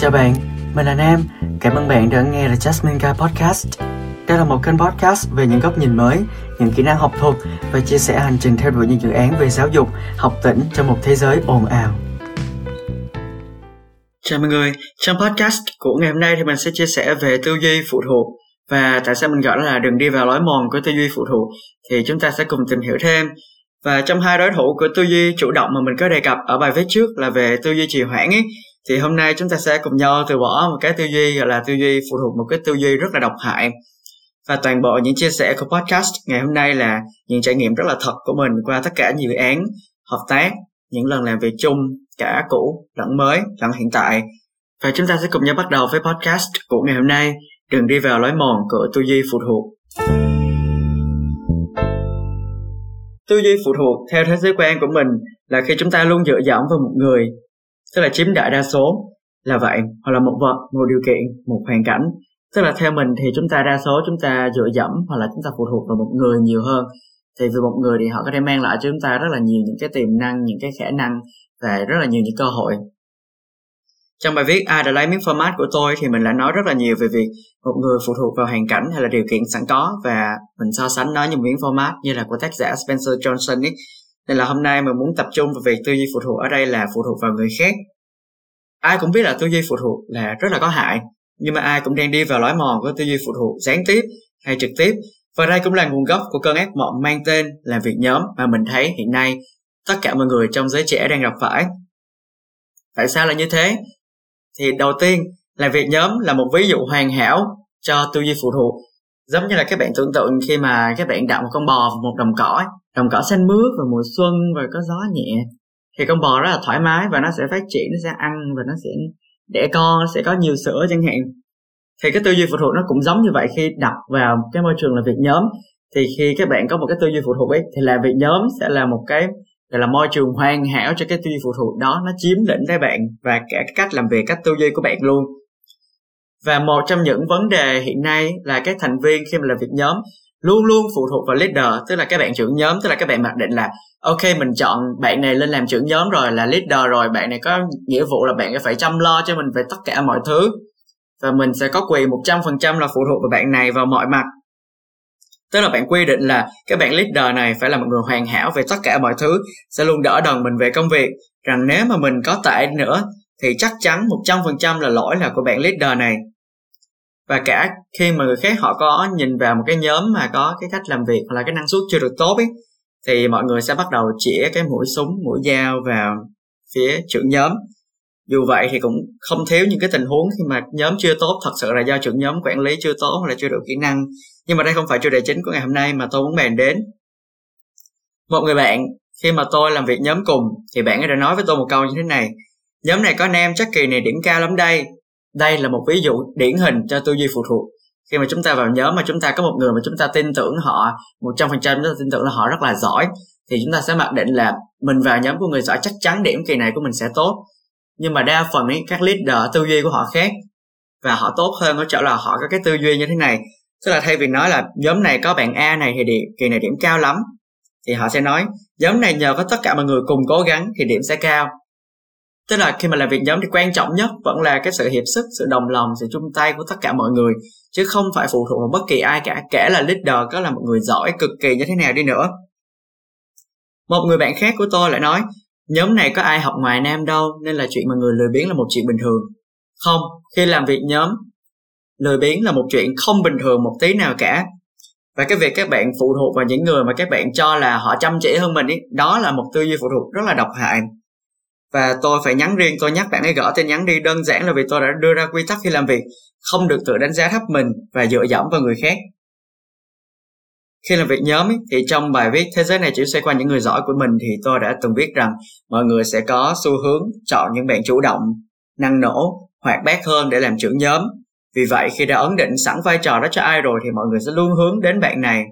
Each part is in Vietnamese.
Chào bạn, mình là Nam. Cảm ơn bạn đã nghe The Jasmine Guy Podcast. Đây là một kênh podcast về những góc nhìn mới, những kỹ năng học thuật và chia sẻ hành trình theo đuổi những dự án về giáo dục, học tỉnh trong một thế giới ồn ào. Chào mọi người, trong podcast của ngày hôm nay thì mình sẽ chia sẻ về tư duy phụ thuộc và tại sao mình gọi là đừng đi vào lối mòn của tư duy phụ thuộc thì chúng ta sẽ cùng tìm hiểu thêm và trong hai đối thủ của tư duy chủ động mà mình có đề cập ở bài viết trước là về tư duy trì hoãn ấy thì hôm nay chúng ta sẽ cùng nhau từ bỏ một cái tư duy, gọi là tư duy phụ thuộc một cái tư duy rất là độc hại. Và toàn bộ những chia sẻ của podcast ngày hôm nay là những trải nghiệm rất là thật của mình qua tất cả những dự án, hợp tác, những lần làm việc chung, cả cũ lẫn mới, lẫn hiện tại. Và chúng ta sẽ cùng nhau bắt đầu với podcast của ngày hôm nay. Đừng đi vào lối mòn của tư duy phụ thuộc. Tư duy phụ thuộc theo thế giới quan của mình là khi chúng ta luôn dựa dẫm vào một người tức là chiếm đại đa số là vậy, hoặc là một vật, một điều kiện, một hoàn cảnh. Tức là theo mình thì chúng ta đa số chúng ta dựa dẫm, hoặc là chúng ta phụ thuộc vào một người nhiều hơn. Thì vì một người thì họ có thể mang lại cho chúng ta rất là nhiều những cái tiềm năng, những cái khả năng và rất là nhiều những cơ hội. Trong bài viết ai đã lấy miếng format của tôi? thì mình đã nói rất là nhiều về việc một người phụ thuộc vào hoàn cảnh hay là điều kiện sẵn có và mình so sánh nó như miếng format như là của tác giả Spencer Johnson ấy nên là hôm nay mình muốn tập trung vào việc tư duy phụ thuộc ở đây là phụ thuộc vào người khác. Ai cũng biết là tư duy phụ thuộc là rất là có hại, nhưng mà ai cũng đang đi vào lối mòn của tư duy phụ thuộc gián tiếp hay trực tiếp. Và đây cũng là nguồn gốc của cơn ác mộng mang tên là việc nhóm mà mình thấy hiện nay tất cả mọi người trong giới trẻ đang gặp phải. Tại sao là như thế? Thì đầu tiên là việc nhóm là một ví dụ hoàn hảo cho tư duy phụ thuộc, giống như là các bạn tưởng tượng khi mà các bạn đặt một con bò vào một đồng cỏ đồng cỏ xanh mướt và mùa xuân và có gió nhẹ. Thì con bò rất là thoải mái và nó sẽ phát triển, nó sẽ ăn và nó sẽ đẻ con, nó sẽ có nhiều sữa chẳng hạn. Thì cái tư duy phụ thuộc nó cũng giống như vậy. Khi đặt vào cái môi trường làm việc nhóm, thì khi các bạn có một cái tư duy phụ thuộc ấy, thì làm việc nhóm sẽ là một cái, gọi là, môi trường hoàn hảo cho cái tư duy phụ thuộc đó. Nó chiếm lĩnh lấy bạn và cả cách làm việc, cách tư duy của bạn luôn. Và một trong những vấn đề hiện nay là các thành viên khi mà làm việc nhóm luôn luôn phụ thuộc vào leader, tức là các bạn trưởng nhóm, tức là các bạn mặc định là, ok, mình chọn bạn này lên làm trưởng nhóm rồi là leader rồi, bạn này có nghĩa vụ là bạn phải chăm lo cho mình về tất cả mọi thứ và mình sẽ có quyền 100% là phụ thuộc vào bạn này vào mọi mặt. Tức là bạn quy định là các bạn leader này phải là một người hoàn hảo về tất cả mọi thứ, sẽ luôn đỡ đần mình về công việc. Rằng nếu mà mình có tệ nữa thì chắc chắn 100% là lỗi là của bạn leader này và cả khi mà người khác họ có nhìn vào một cái nhóm mà có cái cách làm việc hoặc là cái năng suất chưa được tốt ấy, thì mọi người sẽ bắt đầu chĩa cái mũi súng, mũi dao vào phía trưởng nhóm. Dù vậy thì cũng không thiếu những cái tình huống khi mà nhóm chưa tốt, thật sự là do trưởng nhóm quản lý chưa tốt hoặc là chưa đủ kỹ năng. Nhưng mà đây không phải chủ đề chính của ngày hôm nay mà tôi muốn bàn đến. Một người bạn, khi mà tôi làm việc nhóm cùng, thì bạn ấy đã nói với tôi một câu như thế này. Nhóm này có nam chắc kỳ này điểm cao lắm đây đây là một ví dụ điển hình cho tư duy phụ thuộc. Khi mà chúng ta vào nhóm mà chúng ta có một người mà chúng ta tin tưởng họ một trăm phần trăm chúng ta tin tưởng là họ rất là giỏi thì chúng ta sẽ mặc định là mình vào nhóm của người giỏi chắc chắn điểm kỳ này của mình sẽ tốt. Nhưng mà đa phần ấy, các leader tư duy của họ khác và họ tốt hơn ở chỗ là họ có cái tư duy như thế này. Tức là thay vì nói là nhóm này có bạn A này thì điểm, kỳ này điểm cao lắm thì họ sẽ nói nhóm này nhờ có tất cả mọi người cùng cố gắng thì điểm sẽ cao tức là khi mà làm việc nhóm thì quan trọng nhất vẫn là cái sự hiệp sức, sự đồng lòng, sự chung tay của tất cả mọi người, chứ không phải phụ thuộc vào bất kỳ ai cả, kể là leader có là một người giỏi cực kỳ như thế nào đi nữa. Một người bạn khác của tôi lại nói, nhóm này có ai học ngoài nam đâu, nên là chuyện mà người lười biếng là một chuyện bình thường. Không, khi làm việc nhóm, lười biếng là một chuyện không bình thường một tí nào cả. Và cái việc các bạn phụ thuộc vào những người mà các bạn cho là họ chăm chỉ hơn mình ý, đó là một tư duy phụ thuộc rất là độc hại và tôi phải nhắn riêng tôi nhắc bạn ấy gõ tin nhắn đi đơn giản là vì tôi đã đưa ra quy tắc khi làm việc không được tự đánh giá thấp mình và dựa dẫm vào người khác. Khi làm việc nhóm ấy, thì trong bài viết thế giới này chỉ xoay quanh những người giỏi của mình thì tôi đã từng viết rằng mọi người sẽ có xu hướng chọn những bạn chủ động năng nổ hoạt bát hơn để làm trưởng nhóm. Vì vậy khi đã ấn định sẵn vai trò đó cho ai rồi thì mọi người sẽ luôn hướng đến bạn này.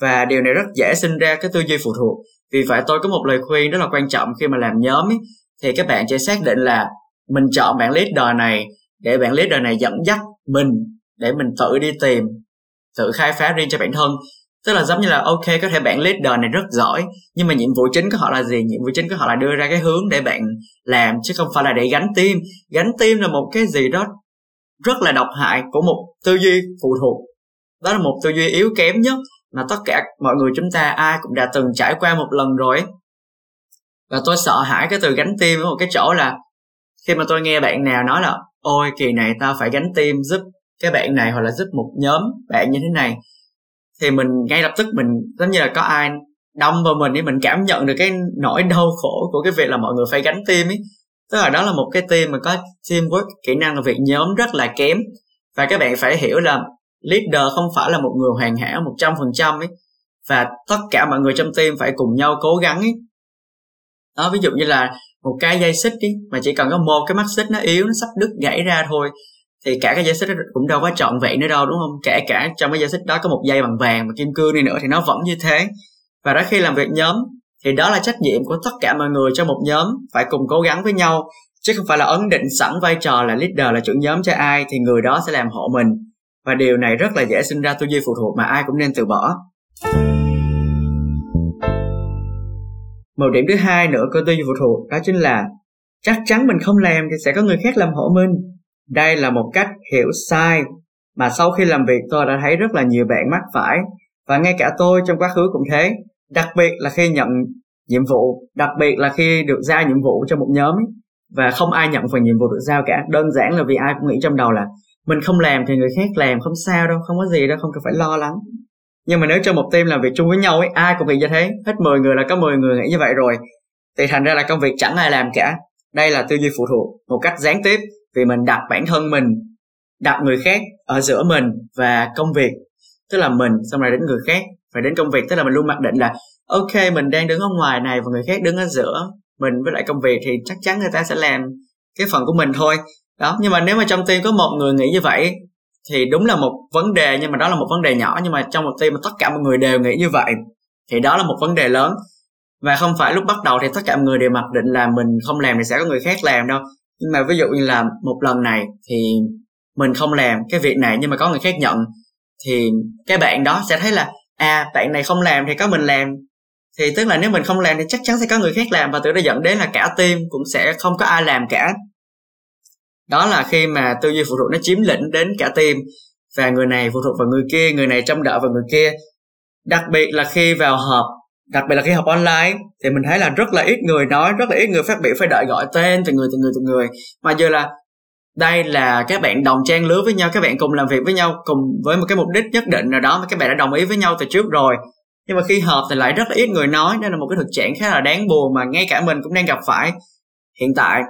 Và điều này rất dễ sinh ra cái tư duy phụ thuộc vì vậy tôi có một lời khuyên rất là quan trọng khi mà làm nhóm ấy, thì các bạn sẽ xác định là mình chọn bạn leader này để bạn leader này dẫn dắt mình để mình tự đi tìm tự khai phá riêng cho bản thân. Tức là giống như là ok có thể bạn leader này rất giỏi nhưng mà nhiệm vụ chính của họ là gì? Nhiệm vụ chính của họ là đưa ra cái hướng để bạn làm chứ không phải là để gánh tim gánh tim là một cái gì đó rất là độc hại của một tư duy phụ thuộc. Đó là một tư duy yếu kém nhất mà tất cả mọi người chúng ta, ai cũng đã từng trải qua một lần rồi. Và tôi sợ hãi cái từ gánh tim ở một cái chỗ là khi mà tôi nghe bạn nào nói là, ôi, kỳ này tao phải gánh tim giúp cái bạn này hoặc là giúp một nhóm bạn như thế này. Thì mình, ngay lập tức mình, giống như là có ai đâm vào mình thì mình cảm nhận được cái nỗi đau khổ của cái việc là mọi người phải gánh tim ấy. Tức là đó là một cái team mà có teamwork, kỹ năng làm việc nhóm rất là kém. Và các bạn phải hiểu là leader không phải là một người hoàn hảo một trăm phần trăm ấy. Và tất cả mọi người trong team phải cùng nhau cố gắng ấy. Đó ví dụ như là một cái dây xích ấy, mà chỉ cần có một cái mắt xích nó yếu nó sắp đứt gãy ra thôi thì cả cái dây xích cũng đâu có trọn vẹn nữa đâu đúng không? Kể cả trong cái dây xích đó có một dây bằng vàng và kim cương này nữa thì nó vẫn như thế. Và đó khi làm việc nhóm thì đó là trách nhiệm của tất cả mọi người trong một nhóm phải cùng cố gắng với nhau. Chứ không phải là ấn định sẵn vai trò là leader là trưởng nhóm cho ai thì người đó sẽ làm hộ mình và điều này rất là dễ sinh ra tư duy phụ thuộc mà ai cũng nên từ bỏ. Một điểm thứ hai nữa của tư duy phụ thuộc, đó chính là chắc chắn mình không làm thì sẽ có người khác làm hộ mình. Đây là một cách hiểu sai mà sau khi làm việc tôi đã thấy rất là nhiều bạn mắc phải. Và ngay cả tôi trong quá khứ cũng thế. Đặc biệt là khi nhận nhiệm vụ, đặc biệt là khi được giao nhiệm vụ cho một nhóm. Và không ai nhận phần nhiệm vụ được giao cả. Đơn giản là vì ai cũng nghĩ trong đầu là mình không làm thì người khác làm, không sao đâu, không có gì đâu, không cần phải lo lắng. Nhưng mà nếu cho một team làm việc chung với nhau ấy, ai cũng bị như thế. Hết 10 người là có 10 người nghĩ như vậy rồi. Thì thành ra là công việc chẳng ai làm cả. Đây là tư duy phụ thuộc, một cách gián tiếp, vì mình đặt bản thân mình, đặt người khác ở giữa mình và công việc. Tức là mình, xong rồi đến người khác, phải đến công việc. Tức là mình luôn mặc định là, ok, mình đang đứng ở ngoài này và người khác đứng ở giữa mình với lại công việc thì chắc chắn người ta sẽ làm cái phần của mình thôi đó, nhưng mà nếu mà trong team có một người nghĩ như vậy, thì đúng là một vấn đề, nhưng mà đó là một vấn đề nhỏ, nhưng mà trong một team mà tất cả mọi người đều nghĩ như vậy, thì đó là một vấn đề lớn. Và không phải lúc bắt đầu thì tất cả mọi người đều mặc định là mình không làm thì sẽ có người khác làm đâu. Nhưng mà ví dụ như là một lần này thì mình không làm cái việc này nhưng mà có người khác nhận, thì cái bạn đó sẽ thấy là à bạn này không làm thì có mình làm. Thì tức là nếu mình không làm thì chắc chắn sẽ có người khác làm và từ đó dẫn đến là cả team cũng sẽ không có ai làm cả đó là khi mà tư duy phụ thuộc nó chiếm lĩnh đến cả team và người này phụ thuộc vào người kia, người này trông đợi vào người kia. Đặc biệt là khi vào họp, đặc biệt là khi học online, thì mình thấy là rất là ít người nói, rất là ít người phát biểu, phải đợi gọi tên từ người từ người từ người. Mà giờ là đây là các bạn đồng trang lứa với nhau, các bạn cùng làm việc với nhau, cùng với một cái mục đích nhất định nào đó mà các bạn đã đồng ý với nhau từ trước rồi. Nhưng mà khi họp thì lại rất là ít người nói, nên là một cái thực trạng khá là đáng buồn mà ngay cả mình cũng đang gặp phải hiện tại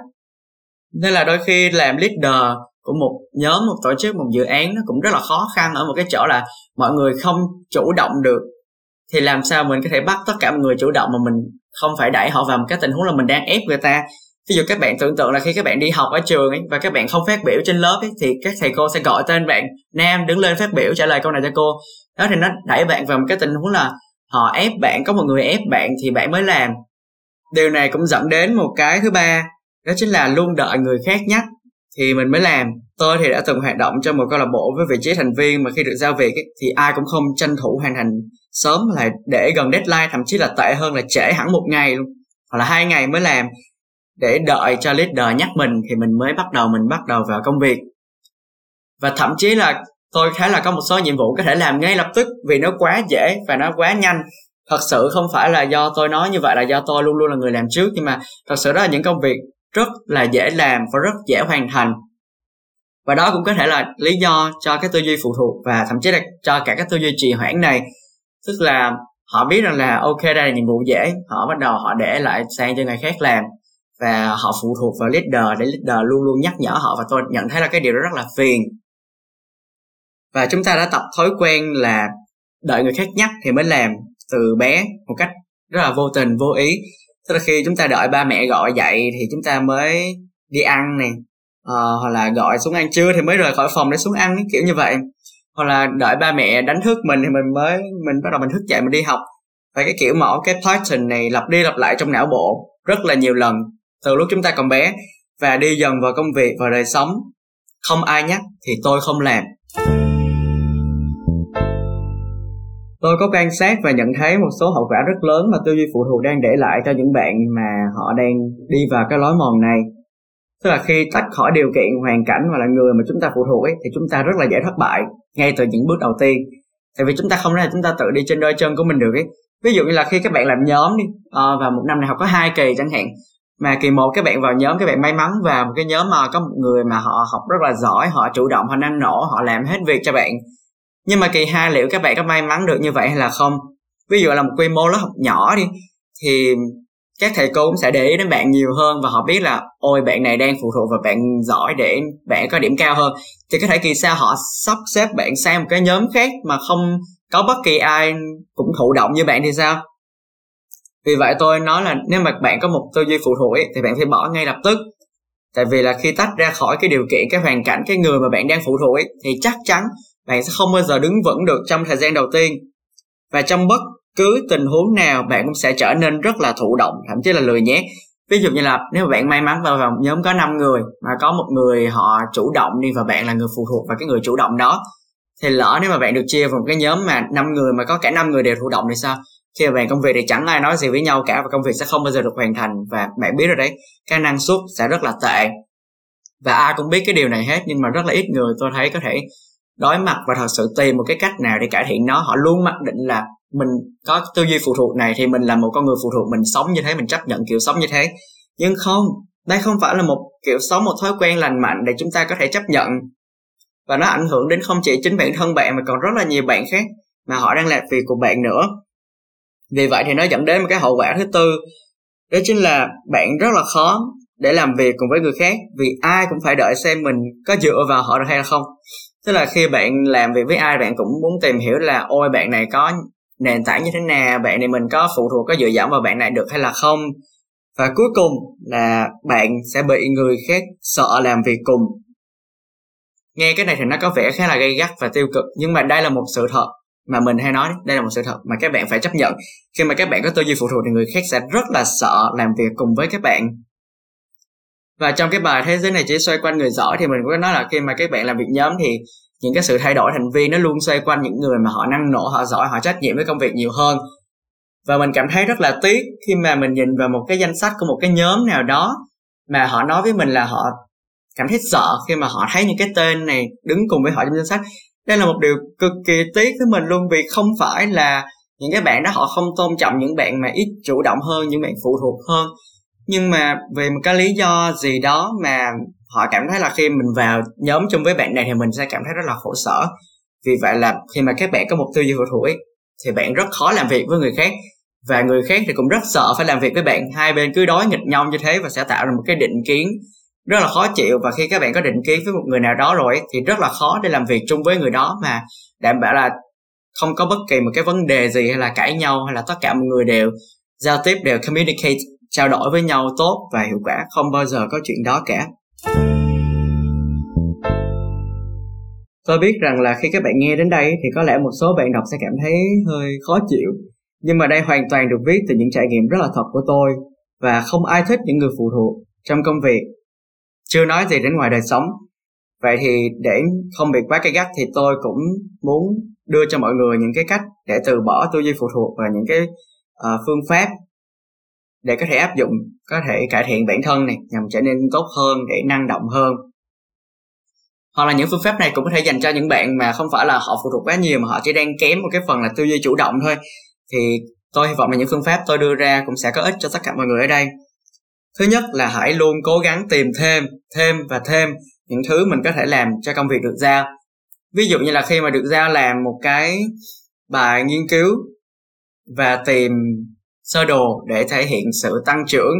nên là đôi khi làm leader của một nhóm một tổ chức một dự án nó cũng rất là khó khăn ở một cái chỗ là mọi người không chủ động được. Thì làm sao mình có thể bắt tất cả mọi người chủ động mà mình không phải đẩy họ vào một cái tình huống là mình đang ép người ta? Ví dụ các bạn tưởng tượng là khi các bạn đi học ở trường ấy và các bạn không phát biểu trên lớp ấy, thì các thầy cô sẽ gọi tên bạn nam đứng lên phát biểu trả lời câu này cho cô. Đó thì nó đẩy bạn vào một cái tình huống là họ ép bạn có một người ép bạn thì bạn mới làm. Điều này cũng dẫn đến một cái thứ ba đó chính là luôn đợi người khác nhắc thì mình mới làm. Tôi thì đã từng hoạt động trong một câu lạc bộ với vị trí thành viên mà khi được giao việc ấy, thì ai cũng không tranh thủ hoàn thành sớm là để gần deadline thậm chí là tệ hơn là trễ hẳn một ngày luôn hoặc là hai ngày mới làm. Để đợi cho leader nhắc mình thì mình mới bắt đầu mình bắt đầu vào công việc. Và thậm chí là tôi khá là có một số nhiệm vụ có thể làm ngay lập tức vì nó quá dễ và nó quá nhanh. Thật sự không phải là do tôi nói như vậy là do tôi luôn luôn là người làm trước nhưng mà thật sự đó là những công việc rất là dễ làm và rất dễ hoàn thành. Và đó cũng có thể là lý do cho cái tư duy phụ thuộc và thậm chí là cho cả cái tư duy trì hoãn này. Tức là họ biết rằng là, ok, đây là nhiệm vụ dễ. Họ bắt đầu họ để lại sang cho người khác làm. Và họ phụ thuộc vào leader để leader luôn luôn nhắc nhở họ và tôi nhận thấy là cái điều đó rất là phiền. Và chúng ta đã tập thói quen là đợi người khác nhắc thì mới làm từ bé một cách rất là vô tình, vô ý tức là khi chúng ta đợi ba mẹ gọi dậy thì chúng ta mới đi ăn nè. Uh, hoặc là gọi xuống ăn. Trưa thì mới rời khỏi phòng để xuống ăn kiểu như vậy. Hoặc là đợi ba mẹ đánh thức mình thì mình mới mình bắt đầu mình thức dậy mình đi học. Và cái kiểu mẫu cái pattern này lặp đi lặp lại trong não bộ rất là nhiều lần từ lúc chúng ta còn bé. Và đi dần vào công việc và đời sống. Không ai nhắc thì tôi không làm tôi có quan sát và nhận thấy một số hậu quả rất lớn mà tư duy phụ thuộc đang để lại cho những bạn mà họ đang đi vào cái lối mòn này. Tức là khi tách khỏi điều kiện hoàn cảnh và là người mà chúng ta phụ thuộc ấy, thì chúng ta rất là dễ thất bại, ngay từ những bước đầu tiên. Tại vì chúng ta không thể là chúng ta tự đi trên đôi chân của mình được ấy. Ví dụ như là khi các bạn làm nhóm đi ờ, và một năm này học có hai kỳ chẳng hạn, mà kỳ một các bạn vào nhóm, các bạn may mắn vào một cái nhóm mà có một người mà họ học rất là giỏi, họ chủ động, họ năng nổ, họ làm hết việc cho bạn nhưng mà kỳ hai liệu các bạn có may mắn được như vậy hay là không? Ví dụ là một quy mô lớp học nhỏ đi thì các thầy cô cũng sẽ để ý đến bạn nhiều hơn và họ biết là ôi bạn này đang phụ thuộc vào bạn giỏi để bạn có điểm cao hơn. Thì có thể kỳ sau họ sắp xếp bạn sang một cái nhóm khác mà không có bất kỳ ai cũng thụ động như bạn thì sao? Vì vậy tôi nói là nếu mà bạn có một tư duy phụ thuộc ấy, thì bạn phải bỏ ngay lập tức. Tại vì là khi tách ra khỏi cái điều kiện cái hoàn cảnh cái người mà bạn đang phụ thuộc ấy, thì chắc chắn bạn sẽ không bao giờ đứng vững được trong thời gian đầu tiên. Và trong bất cứ tình huống nào, bạn cũng sẽ trở nên rất là thụ động, thậm chí là lười nhét ví dụ như là nếu bạn may mắn vào vòng nhóm có 5 người mà có một người họ chủ động đi và bạn là người phụ thuộc vào cái người chủ động đó, thì lỡ nếu mà bạn được chia vào một cái nhóm mà năm người mà có cả năm người đều thụ động thì sao? Khi mà bạn công việc thì chẳng ai nói gì với nhau cả và công việc sẽ không bao giờ được hoàn thành và bạn biết rồi đấy, cái năng suất sẽ rất là tệ. Và ai cũng biết cái điều này hết nhưng mà rất là ít người tôi thấy có thể đối mặt và thật sự tìm một cái cách nào để cải thiện nó. Họ luôn mặc định là mình có tư duy phụ thuộc này thì mình là một con người phụ thuộc, mình sống như thế, mình chấp nhận kiểu sống như thế. Nhưng không, đây không phải là một kiểu sống một thói quen lành mạnh để chúng ta có thể chấp nhận. Và nó ảnh hưởng đến không chỉ chính bản thân bạn mà còn rất là nhiều bạn khác mà họ đang làm việc của bạn nữa. Vì vậy thì nó dẫn đến một cái hậu quả thứ tư, đó chính là bạn rất là khó để làm việc cùng với người khác vì ai cũng phải đợi xem mình có dựa vào họ được hay là không tức là khi bạn làm việc với ai, bạn cũng muốn tìm hiểu là, ôi, bạn này có nền tảng như thế nào, bạn này mình có phụ thuộc, có dựa dẫm vào bạn này được hay là không? Và cuối cùng là bạn sẽ bị người khác sợ làm việc cùng. Nghe cái này thì nó có vẻ khá là gây gắt và tiêu cực, nhưng mà đây là một sự thật mà mình hay nói, đây là một sự thật mà các bạn phải chấp nhận. Khi mà các bạn có tư duy phụ thuộc thì người khác sẽ rất là sợ làm việc cùng với các bạn và trong cái bài thế giới này chỉ xoay quanh người giỏi thì mình cũng có nói là khi mà các bạn làm việc nhóm thì những cái sự thay đổi thành viên nó luôn xoay quanh những người mà họ năng nổ, họ giỏi, họ trách nhiệm với công việc nhiều hơn. Và mình cảm thấy rất là tiếc khi mà mình nhìn vào một cái danh sách của một cái nhóm nào đó mà họ nói với mình là họ cảm thấy sợ khi mà họ thấy những cái tên này đứng cùng với họ trong danh sách. Đây là một điều cực kỳ tiếc với mình luôn vì không phải là những cái bạn đó họ không tôn trọng những bạn mà ít chủ động hơn, những bạn phụ thuộc hơn nhưng mà vì một cái lý do gì đó mà họ cảm thấy là khi mình vào nhóm chung với bạn này thì mình sẽ cảm thấy rất là khổ sở. Vì vậy là khi mà các bạn có mục tiêu gì phụ thuộc thì bạn rất khó làm việc với người khác. Và người khác thì cũng rất sợ phải làm việc với bạn. Hai bên cứ đối nghịch nhau như thế và sẽ tạo ra một cái định kiến rất là khó chịu. Và khi các bạn có định kiến với một người nào đó rồi thì rất là khó để làm việc chung với người đó mà đảm bảo là không có bất kỳ một cái vấn đề gì hay là cãi nhau hay là tất cả mọi người đều giao tiếp, đều communicate trao đổi với nhau tốt và hiệu quả không bao giờ có chuyện đó cả. Tôi biết rằng là khi các bạn nghe đến đây thì có lẽ một số bạn đọc sẽ cảm thấy hơi khó chịu nhưng mà đây hoàn toàn được viết từ những trải nghiệm rất là thật của tôi và không ai thích những người phụ thuộc trong công việc. Chưa nói gì đến ngoài đời sống. Vậy thì để không bị quá cay gắt thì tôi cũng muốn đưa cho mọi người những cái cách để từ bỏ tư duy phụ thuộc và những cái uh, phương pháp để có thể áp dụng, có thể cải thiện bản thân này, nhằm trở nên tốt hơn, để năng động hơn. Hoặc là những phương pháp này cũng có thể dành cho những bạn mà không phải là họ phụ thuộc quá nhiều mà họ chỉ đang kém một cái phần là tư duy chủ động thôi. Thì tôi hy vọng là những phương pháp tôi đưa ra cũng sẽ có ích cho tất cả mọi người ở đây. Thứ nhất là hãy luôn cố gắng tìm thêm thêm và thêm những thứ mình có thể làm cho công việc được giao. Ví dụ như là khi mà được giao làm một cái bài nghiên cứu và tìm sơ đồ để thể hiện sự tăng trưởng.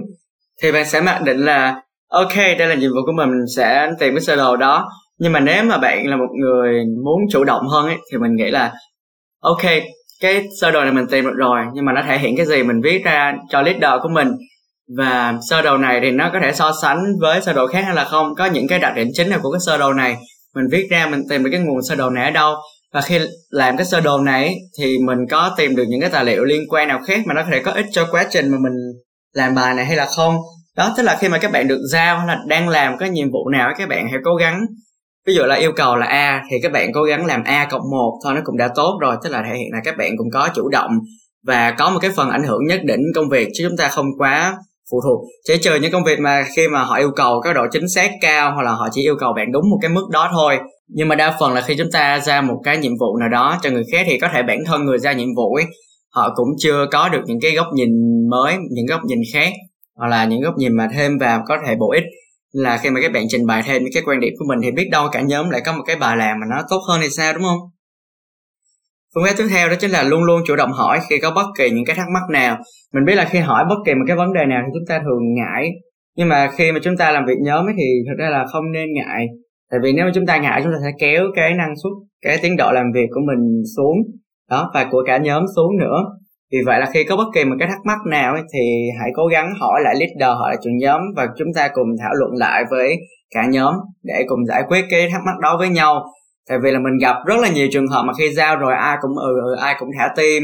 Thì bạn sẽ mặc định là ok đây là nhiệm vụ của mình, mình sẽ tìm cái sơ đồ đó. Nhưng mà nếu mà bạn là một người muốn chủ động hơn ấy, thì mình nghĩ là ok cái sơ đồ này mình tìm được rồi nhưng mà nó thể hiện cái gì mình viết ra cho leader của mình. Và sơ đồ này thì nó có thể so sánh với sơ đồ khác hay là không. Có những cái đặc điểm chính nào của cái sơ đồ này mình viết ra mình tìm được cái nguồn sơ đồ này ở đâu và khi làm cái sơ đồ này thì mình có tìm được những cái tài liệu liên quan nào khác mà nó có thể có ích cho quá trình mà mình làm bài này hay là không? Đó, tức là khi mà các bạn được giao hay là đang làm cái nhiệm vụ nào các bạn hãy cố gắng. Ví dụ là yêu cầu là a thì các bạn cố gắng làm a cộng một thôi, nó cũng đã tốt rồi. Tức là thể hiện là các bạn cũng có chủ động và có một cái phần ảnh hưởng nhất định công việc chứ chúng ta không quá phụ thuộc. Sẽ trừ những công việc mà khi mà họ yêu cầu các độ chính xác cao hoặc là họ chỉ yêu cầu bạn đúng một cái mức đó thôi. Nhưng mà đa phần là khi chúng ta ra một cái nhiệm vụ nào đó cho người khác thì có thể bản thân người ra nhiệm vụ ấy, họ cũng chưa có được những cái góc nhìn mới, những góc nhìn khác, hoặc là những góc nhìn mà thêm vào có thể bổ ích. Là khi mà các bạn trình bày thêm những cái quan điểm của mình thì biết đâu cả nhóm lại có một cái bài làm mà nó tốt hơn thì sao, đúng không? Phương pháp tiếp theo đó chính là luôn luôn chủ động hỏi khi có bất kỳ những cái thắc mắc nào. Mình biết là khi hỏi bất kỳ một cái vấn đề nào thì chúng ta thường ngại. Nhưng mà khi mà chúng ta làm việc nhóm ấy thì thực ra là không nên ngại. Tại vì nếu mà chúng ta ngại chúng ta sẽ kéo cái năng suất cái tiến độ làm việc của mình xuống. Đó và của cả nhóm xuống nữa. Vì vậy là khi có bất kỳ một cái thắc mắc nào ấy, thì hãy cố gắng hỏi lại leader hỏi lại trưởng nhóm và chúng ta cùng thảo luận lại với cả nhóm để cùng giải quyết cái thắc mắc đó với nhau tại vì là mình gặp rất là nhiều trường hợp mà khi giao rồi ai cũng ừ, ừ ai cũng thả tim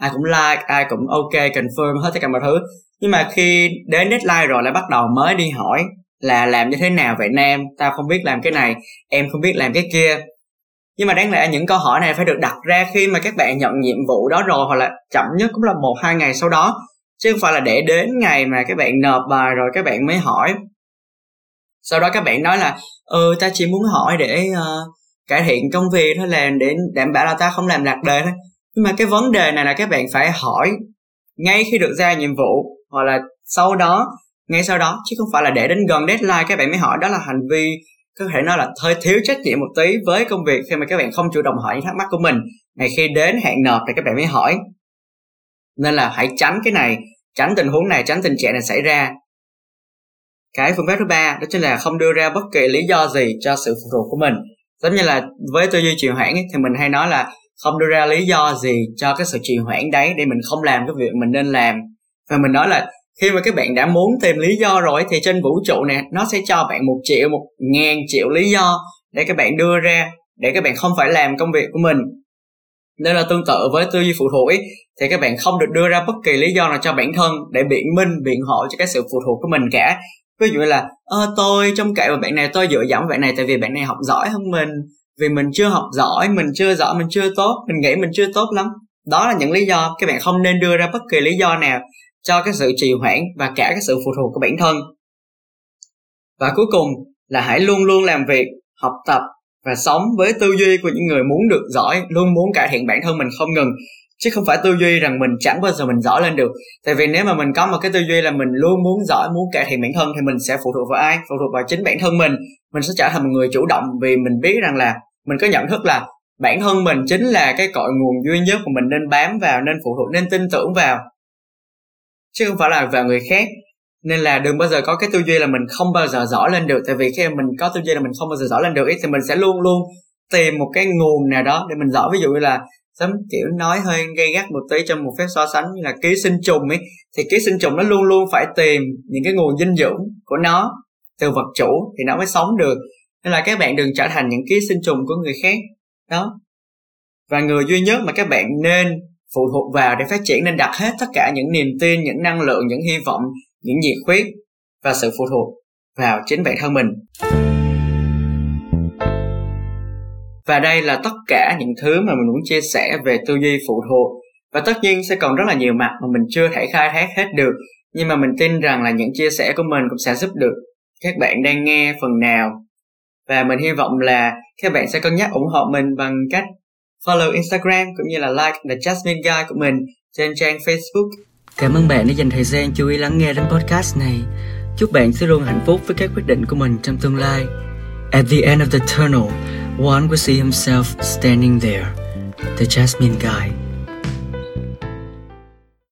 ai cũng like ai cũng ok confirm hết tất cả mọi thứ. Nhưng mà khi đến deadline rồi lại bắt đầu mới đi hỏi là làm như thế nào vậy nam tao không biết làm cái này em không biết làm cái kia. Nhưng mà đáng lẽ những câu hỏi này phải được đặt ra khi mà các bạn nhận nhiệm vụ đó rồi hoặc là chậm nhất cũng là một hai ngày sau đó. Chứ không phải là để đến ngày mà các bạn nộp bài rồi các bạn mới hỏi. Sau đó các bạn nói là ừ ta chỉ muốn hỏi để uh, cải thiện công việc thôi là để đảm bảo là ta không làm lạc đề thôi. Nhưng mà cái vấn đề này là các bạn phải hỏi ngay khi được ra nhiệm vụ hoặc là sau đó, ngay sau đó, chứ không phải là để đến gần deadline các bạn mới hỏi. Đó là hành vi, có thể nói là hơi thiếu trách nhiệm một tí với công việc khi mà các bạn không chủ động hỏi những thắc mắc của mình. Ngày khi đến hạn nộp thì các bạn mới hỏi. Nên là hãy tránh cái này, tránh tình huống này, tránh tình trạng này xảy ra. Cái phương pháp thứ ba, đó chính là không đưa ra bất kỳ lý do gì cho sự phụ thuộc của mình giống như là với tư duy trì hoãn thì mình hay nói là không đưa ra lý do gì cho cái sự trì hoãn đấy để mình không làm cái việc mình nên làm. Và mình nói là khi mà các bạn đã muốn tìm lý do rồi thì trên vũ trụ này nó sẽ cho bạn một triệu một ngàn triệu lý do để các bạn đưa ra để các bạn không phải làm công việc của mình. Nên là tương tự với tư duy phụ thuộc ấy, thì các bạn không được đưa ra bất kỳ lý do nào cho bản thân để biện minh biện hộ cho cái sự phụ thuộc của mình cả ví dụ là ờ, tôi trông cậy vào bạn này tôi dựa dẫm bạn này tại vì bạn này học giỏi hơn mình vì mình chưa học giỏi mình chưa giỏi mình chưa tốt mình nghĩ mình chưa tốt lắm. Đó là những lý do các bạn không nên đưa ra bất kỳ lý do nào cho cái sự trì hoãn và cả cái sự phụ thuộc của bản thân. Và cuối cùng là hãy luôn luôn làm việc học tập và sống với tư duy của những người muốn được giỏi luôn muốn cải thiện bản thân mình không ngừng chứ không phải tư duy rằng mình chẳng bao giờ mình giỏi lên được. Tại vì nếu mà mình có một cái tư duy là mình luôn muốn giỏi muốn cải thiện bản thân thì mình sẽ phụ thuộc vào ai? Phụ thuộc vào chính bản thân mình. Mình sẽ trở thành một người chủ động vì mình biết rằng là mình có nhận thức là bản thân mình chính là cái cội nguồn duy nhất của mình nên bám vào nên phụ thuộc nên tin tưởng vào. Chứ không phải là vào người khác. Nên là đừng bao giờ có cái tư duy là mình không bao giờ giỏi lên được. Tại vì khi mình có tư duy là mình không bao giờ giỏi lên được ý, thì mình sẽ luôn luôn tìm một cái nguồn nào đó để mình giỏi. Ví dụ như là giống kiểu, nói hơi gây gắt một tí trong một phép so sánh như là ký sinh trùng ấy. Thì ký sinh trùng nó luôn luôn phải tìm những cái nguồn dinh dưỡng của nó, từ vật chủ thì nó mới sống được. Nên là các bạn đừng trở thành những ký sinh trùng của người khác. Đó. Và người duy nhất mà các bạn nên phụ thuộc vào để phát triển nên đặt hết tất cả những niềm tin, những năng lượng, những hy vọng, những nhiệt huyết và sự phụ thuộc vào chính bản thân mình và đây là tất cả những thứ mà mình muốn chia sẻ về tư duy phụ thuộc và tất nhiên sẽ còn rất là nhiều mặt mà mình chưa thể khai thác hết được nhưng mà mình tin rằng là những chia sẻ của mình cũng sẽ giúp được các bạn đang nghe phần nào và mình hy vọng là các bạn sẽ cân nhắc ủng hộ mình bằng cách follow Instagram cũng như là like The Jasmine Guy của mình trên trang Facebook. Cảm ơn bạn đã dành thời gian chú ý lắng nghe đến podcast này. Chúc bạn sẽ luôn hạnh phúc với các quyết định của mình trong tương lai. At the end of the tunnel, one will see himself standing there, the Jasmine Guy.